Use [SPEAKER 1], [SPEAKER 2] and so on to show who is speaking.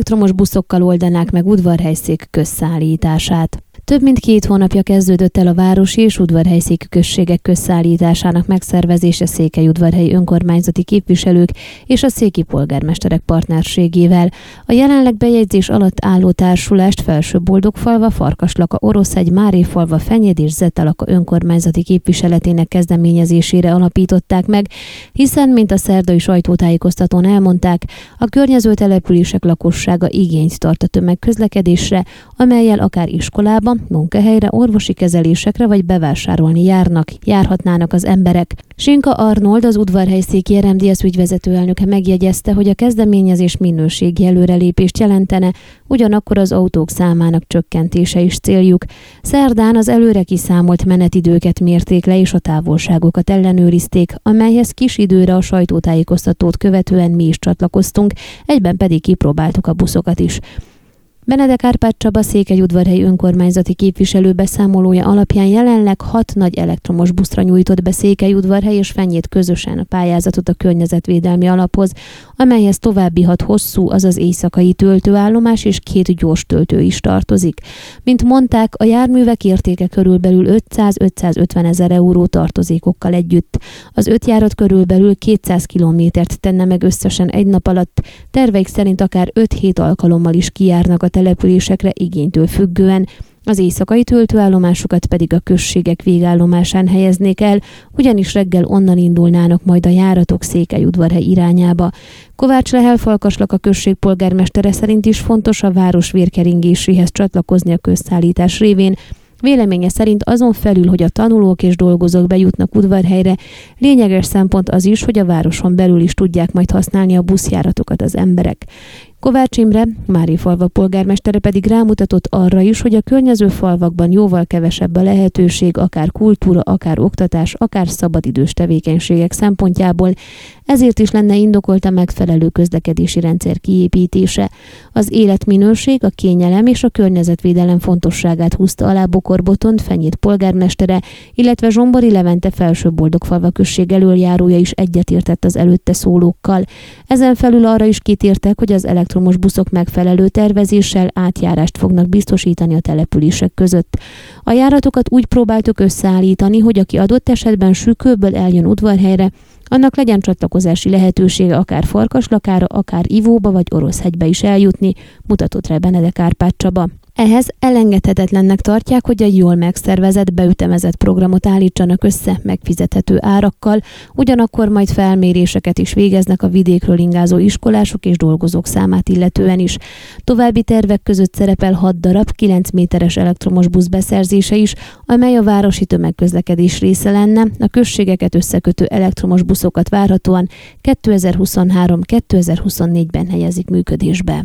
[SPEAKER 1] elektromos buszokkal oldanák meg udvarhelyszék közszállítását. Több mint két hónapja kezdődött el a városi és udvarhelyszékű községek közszállításának megszervezése Székelyudvarhelyi önkormányzati képviselők és a széki polgármesterek partnerségével. A jelenleg bejegyzés alatt álló társulást Felső Boldogfalva, Farkaslaka, Oroszhegy, Máréfalva, Fenyed és Zetalaka önkormányzati képviseletének kezdeményezésére alapították meg, hiszen, mint a szerdai sajtótájékoztatón elmondták, a környező települések lakossága igényt tart a tömegközlekedésre, amelyel akár iskolába, munkahelyre, orvosi kezelésekre vagy bevásárolni járnak, járhatnának az emberek. Sinka Arnold, az udvarhelyszéki RMDS ügyvezető elnöke megjegyezte, hogy a kezdeményezés minőségi előrelépést jelentene, ugyanakkor az autók számának csökkentése is céljuk. Szerdán az előre kiszámolt menetidőket mérték le és a távolságokat ellenőrizték, amelyhez kis időre a sajtótájékoztatót követően mi is csatlakoztunk, egyben pedig kipróbáltuk a buszokat is. Benedek Árpád Csaba Székelyudvarhelyi önkormányzati képviselő beszámolója alapján jelenleg hat nagy elektromos buszra nyújtott be Székelyudvarhely és Fenyét közösen a pályázatot a környezetvédelmi alaphoz, amelyhez további hat hosszú, azaz éjszakai töltőállomás és két gyors töltő is tartozik. Mint mondták, a járművek értéke körülbelül 500-550 ezer euró tartozékokkal együtt. Az öt járat körülbelül 200 kilométert tenne meg összesen egy nap alatt, terveik szerint akár 5-7 alkalommal is kijárnak a településekre igénytől függően, az éjszakai töltőállomásokat pedig a községek végállomásán helyeznék el, ugyanis reggel onnan indulnának majd a járatok Székelyudvarhely irányába. Kovács Lehel Falkaslak a község polgármestere szerint is fontos a város vérkeringéséhez csatlakozni a közszállítás révén, Véleménye szerint azon felül, hogy a tanulók és dolgozók bejutnak udvarhelyre, lényeges szempont az is, hogy a városon belül is tudják majd használni a buszjáratokat az emberek. Kovács Imre, Mári falva polgármestere pedig rámutatott arra is, hogy a környező falvakban jóval kevesebb a lehetőség, akár kultúra, akár oktatás, akár szabadidős tevékenységek szempontjából, ezért is lenne indokolt a megfelelő közlekedési rendszer kiépítése. Az életminőség, a kényelem és a környezetvédelem fontosságát húzta alá Bokorbotont, Fenyét polgármestere, illetve Zsombori Levente felső boldogfalva község elöljárója is egyetértett az előtte szólókkal. Ezen felül arra is kitértek, hogy az elektromos buszok megfelelő tervezéssel átjárást fognak biztosítani a települések között. A járatokat úgy próbáltuk összeállítani, hogy aki adott esetben sükőből eljön udvarhelyre, annak legyen csatlakozási lehetősége akár Farkaslakára, akár Ivóba vagy Oroszhegybe is eljutni, mutatott rá Benedek Árpád Csaba. Ehhez elengedhetetlennek tartják, hogy egy jól megszervezett, beütemezett programot állítsanak össze megfizethető árakkal, ugyanakkor majd felméréseket is végeznek a vidékről ingázó iskolások és dolgozók számát illetően is. További tervek között szerepel 6 darab 9 méteres elektromos busz beszerzése is, amely a városi tömegközlekedés része lenne, a községeket összekötő elektromos buszokat várhatóan 2023-2024-ben helyezik működésbe.